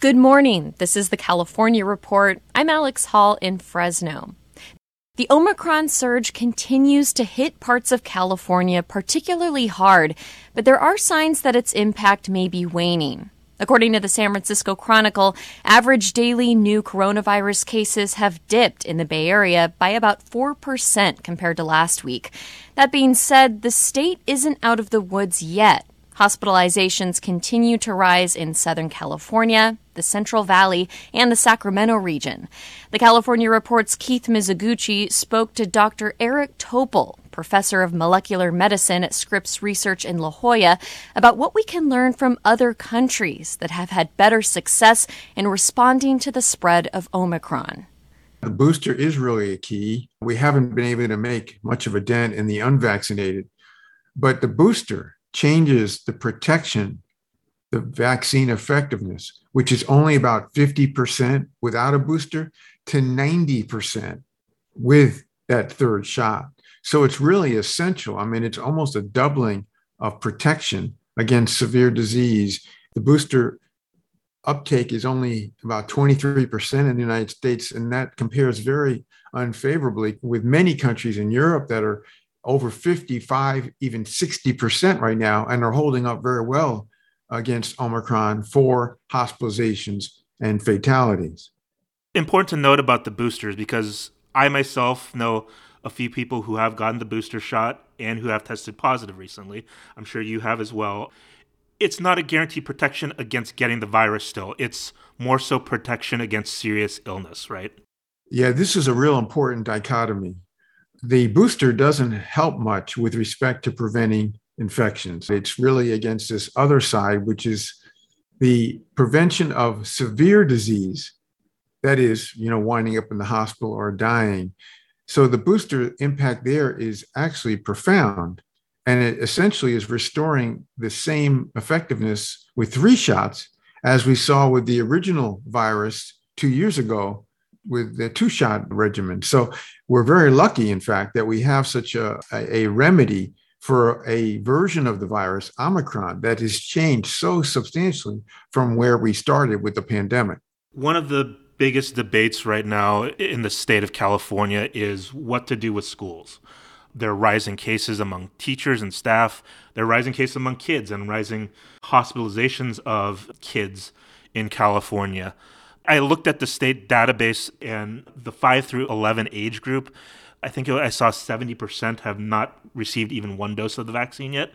Good morning. This is the California Report. I'm Alex Hall in Fresno. The Omicron surge continues to hit parts of California particularly hard, but there are signs that its impact may be waning. According to the San Francisco Chronicle, average daily new coronavirus cases have dipped in the Bay Area by about 4% compared to last week. That being said, the state isn't out of the woods yet. Hospitalizations continue to rise in Southern California, the Central Valley, and the Sacramento region. The California Report's Keith Mizuguchi spoke to Dr. Eric Topol, professor of molecular medicine at Scripps Research in La Jolla, about what we can learn from other countries that have had better success in responding to the spread of Omicron. The booster is really a key. We haven't been able to make much of a dent in the unvaccinated, but the booster changes the protection, the vaccine effectiveness, which is only about 50% without a booster, to 90% with that third shot. So it's really essential. I mean, it's almost a doubling of protection against severe disease. The booster uptake is only about 23% in the United States, and that compares very unfavorably with many countries in Europe that are over 55, even 60% right now, and are holding up very well against Omicron for hospitalizations and fatalities. Important to note about the boosters because I myself know a few people who have gotten the booster shot and who have tested positive recently. I'm sure you have as well. It's not a guaranteed protection against getting the virus still. It's more so protection against serious illness, right? Yeah, this is a real important dichotomy the booster doesn't help much with respect to preventing infections. It's really against this other side, which is the prevention of severe disease, that is, you know, winding up in the hospital or dying. So the booster impact there is actually profound. And it essentially is restoring the same effectiveness with three shots as we saw with the original virus two years ago with the two shot regimen. So we're very lucky, in fact, that we have such a, a, remedy for a version of the virus, Omicron, that has changed so substantially from where we started with the pandemic. One of the biggest debates right now in the state of California is what to do with schools. There are rising cases among teachers and staff. There are rising cases among kids and rising hospitalizations of kids in California. I looked at the state database and the 5 through 11 age group. I think I saw 70% have not received even one dose of the vaccine yet.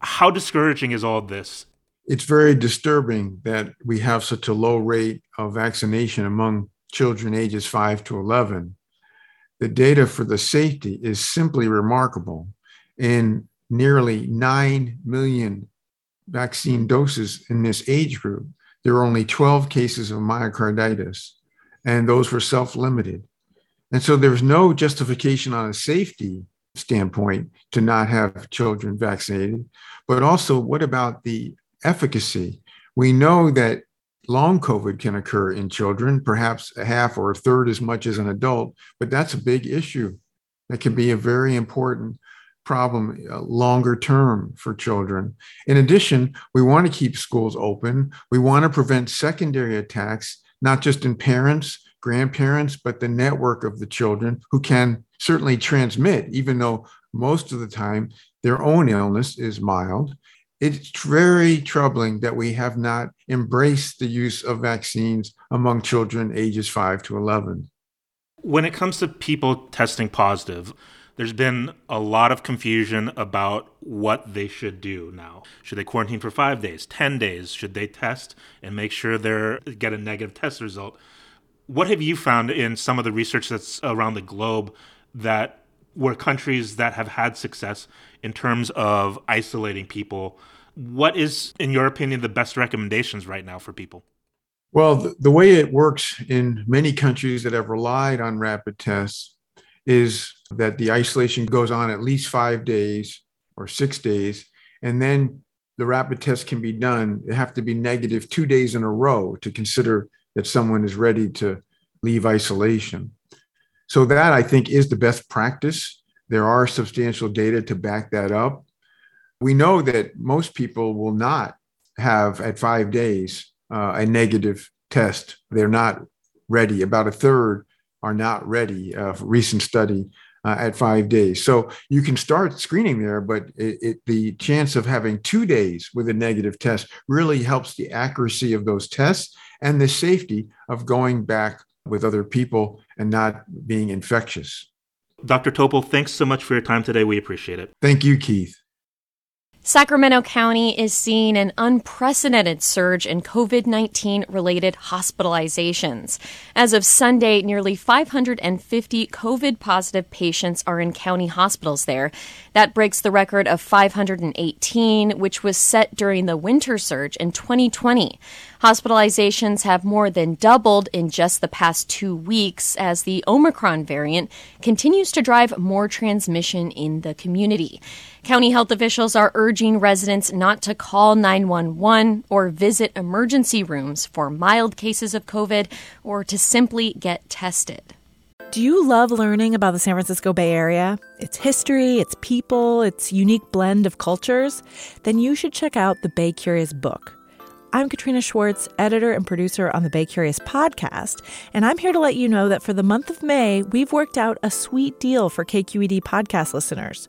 How discouraging is all this? It's very disturbing that we have such a low rate of vaccination among children ages 5 to 11. The data for the safety is simply remarkable. In nearly 9 million vaccine doses in this age group, there were only 12 cases of myocarditis, and those were self limited. And so there was no justification on a safety standpoint to not have children vaccinated. But also, what about the efficacy? We know that long COVID can occur in children, perhaps a half or a third as much as an adult, but that's a big issue. That can be a very important problem uh, longer term for children. In addition, we want to keep schools open. We want to prevent secondary attacks, not just in parents, grandparents, but the network of the children who can certainly transmit, even though most of the time their own illness is mild. it's very troubling that we have not embraced the use of vaccines among children ages 5 to 11. When it comes to people testing positive, there's been a lot of confusion about what they should do now. Should they quarantine for five days, 10 days? Should they test and make sure they get a negative test result? What have you found in some of the research that's around the globe that were countries that have had success in terms of isolating people? What is, in your opinion, the best recommendations right now for people? Well, the, the way it works in many countries that have relied on rapid tests is that the isolation goes on at least five days or six days, and then the rapid test can be done. It have to be negative two days in a row to consider that someone is ready to leave isolation. So that I think is the best practice. There are substantial data to back that up. We know that most people will not have at five days uh, a negative test. They're not ready. About a third are not ready. Uh, recent study uh, at five days. So you can start screening there, but it, it, the chance of having two days with a negative test really helps the accuracy of those tests and the safety of going back with other people and not being infectious. Dr. Topol, thanks so much for your time today. We appreciate it. Thank you, Keith. Sacramento County is seeing an unprecedented surge in COVID 19 related hospitalizations. As of Sunday, nearly 550 COVID positive patients are in county hospitals there. That breaks the record of 518, which was set during the winter surge in 2020. Hospitalizations have more than doubled in just the past two weeks as the Omicron variant continues to drive more transmission in the community. County health officials are urging residents not to call 911 or visit emergency rooms for mild cases of COVID or to simply get tested. Do you love learning about the San Francisco Bay Area? Its history, its people, its unique blend of cultures? Then you should check out the Bay Curious book. I'm Katrina Schwartz, editor and producer on the Bay Curious podcast, and I'm here to let you know that for the month of May, we've worked out a sweet deal for KQED podcast listeners.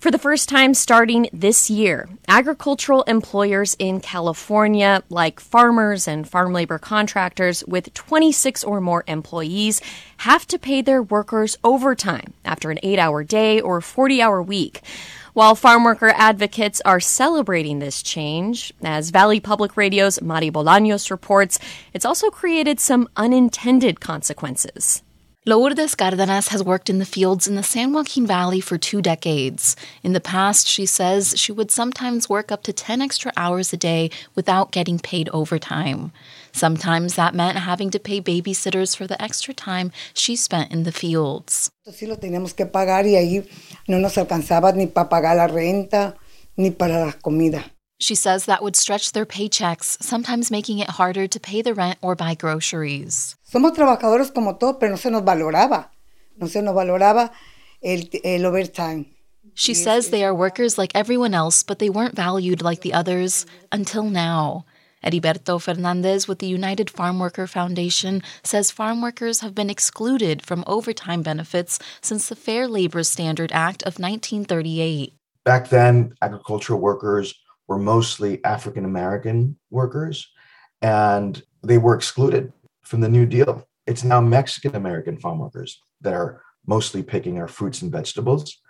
For the first time starting this year, agricultural employers in California, like farmers and farm labor contractors with 26 or more employees, have to pay their workers overtime after an eight hour day or 40 hour week. While farm worker advocates are celebrating this change, as Valley Public Radio's Madi Bolaños reports, it's also created some unintended consequences. Lourdes Cardenas has worked in the fields in the San Joaquin Valley for two decades. In the past, she says she would sometimes work up to 10 extra hours a day without getting paid overtime. Sometimes that meant having to pay babysitters for the extra time she spent in the fields. Sí lo teníamos que pagar y ahí no nos alcanzaba ni para pagar la renta ni para la comida. She says that would stretch their paychecks, sometimes making it harder to pay the rent or buy groceries. Somos trabajadores como todo, pero no se nos valoraba. No se nos valoraba el, el overtime. She says they are workers like everyone else, but they weren't valued like the others until now. Heriberto Fernandez with the United Farm Worker Foundation says farm workers have been excluded from overtime benefits since the Fair Labor Standard Act of 1938. Back then, agricultural workers were mostly African American workers, and they were excluded from the New Deal. It's now Mexican American farm workers that are mostly picking our fruits and vegetables.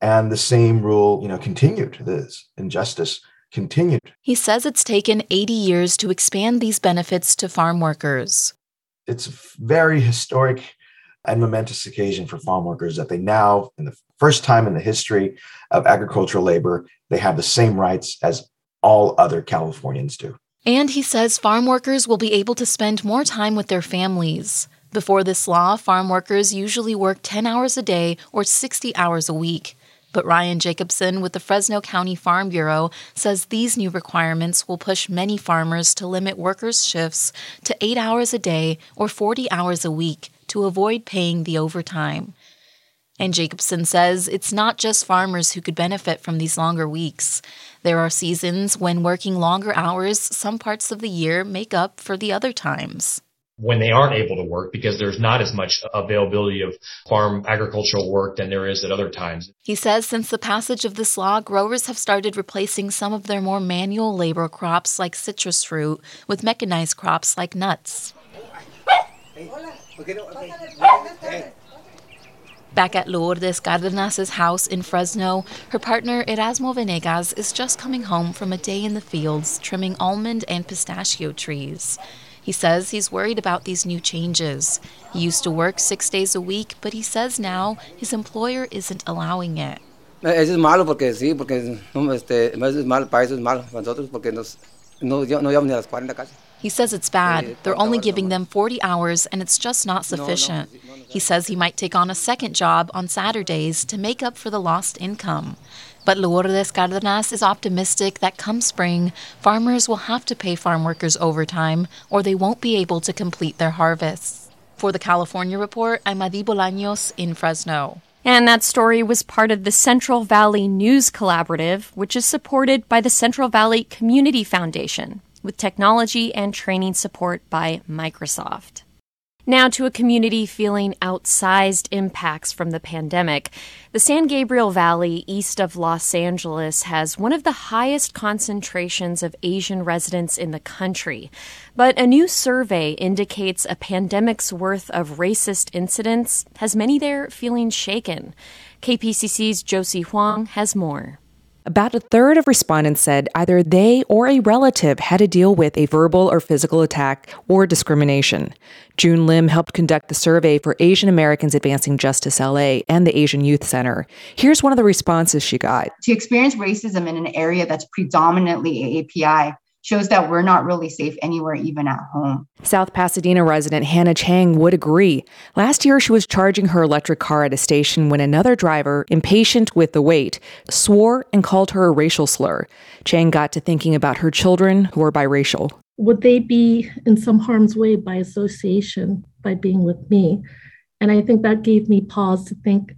And the same rule, you know, continued. This injustice continued. He says it's taken 80 years to expand these benefits to farm workers. It's a very historic and momentous occasion for farm workers that they now, in the first time in the history of agricultural labor, they have the same rights as all other Californians do. And he says farm workers will be able to spend more time with their families. Before this law, farm workers usually work 10 hours a day or 60 hours a week. But Ryan Jacobson with the Fresno County Farm Bureau says these new requirements will push many farmers to limit workers' shifts to eight hours a day or 40 hours a week to avoid paying the overtime. And Jacobson says it's not just farmers who could benefit from these longer weeks. There are seasons when working longer hours some parts of the year make up for the other times. When they aren't able to work because there's not as much availability of farm agricultural work than there is at other times. He says since the passage of this law, growers have started replacing some of their more manual labor crops like citrus fruit with mechanized crops like nuts. Back at Lourdes Cardenas' house in Fresno, her partner Erasmo Venegas is just coming home from a day in the fields trimming almond and pistachio trees. He says he's worried about these new changes. He used to work six days a week, but he says now his employer isn't allowing it. Eh, eso es malo porque sí, porque este, es malo para eso es malo para nosotros porque nos, no, no llevamos ni a las 40 casi. He says it's bad. They're only giving them 40 hours and it's just not sufficient. He says he might take on a second job on Saturdays to make up for the lost income. But Lourdes Cardenas is optimistic that come spring, farmers will have to pay farm workers overtime or they won't be able to complete their harvests. For the California Report, I'm Madi Bolaños in Fresno. And that story was part of the Central Valley News Collaborative, which is supported by the Central Valley Community Foundation, with technology and training support by Microsoft. Now to a community feeling outsized impacts from the pandemic. The San Gabriel Valley east of Los Angeles has one of the highest concentrations of Asian residents in the country. But a new survey indicates a pandemic's worth of racist incidents has many there feeling shaken. KPCC's Josie Huang has more. About a third of respondents said either they or a relative had to deal with a verbal or physical attack or discrimination. June Lim helped conduct the survey for Asian Americans Advancing Justice LA and the Asian Youth Center. Here's one of the responses she got. To experience racism in an area that's predominantly AAPI shows that we're not really safe anywhere, even at home. South Pasadena resident Hannah Chang would agree. Last year, she was charging her electric car at a station when another driver, impatient with the wait, swore and called her a racial slur. Chang got to thinking about her children who are biracial. Would they be in some harm's way by association by being with me? And I think that gave me pause to think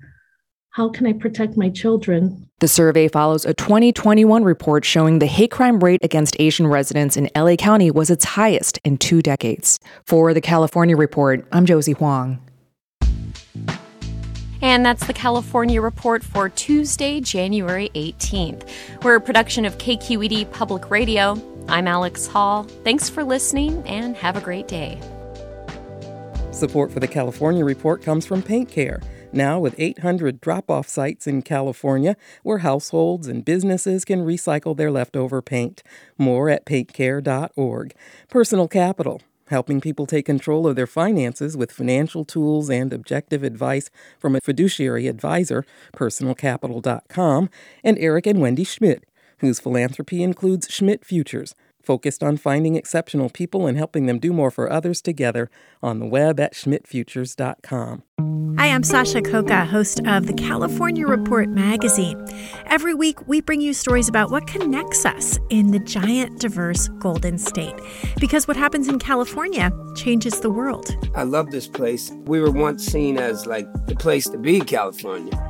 how can I protect my children? The survey follows a 2021 report showing the hate crime rate against Asian residents in LA County was its highest in two decades. For the California Report, I'm Josie Huang. And that's the California Report for Tuesday, January 18th. We're a production of KQED Public Radio. I'm Alex Hall. Thanks for listening and have a great day. Support for the California Report comes from Paint Care now with 800 drop off sites in California where households and businesses can recycle their leftover paint. More at paintcare.org. Personal Capital helping people take control of their finances with financial tools and objective advice from a fiduciary advisor, personalcapital.com, and Eric and Wendy Schmidt, whose philanthropy includes Schmidt Futures, focused on finding exceptional people and helping them do more for others together on the web at schmidtfutures.com. Hi, I'm Sasha Khokha, host of the California Report magazine. Every week, we bring you stories about what connects us in the giant, diverse Golden State. Because what happens in California changes the world. I love this place. We were once seen as like the place to be, California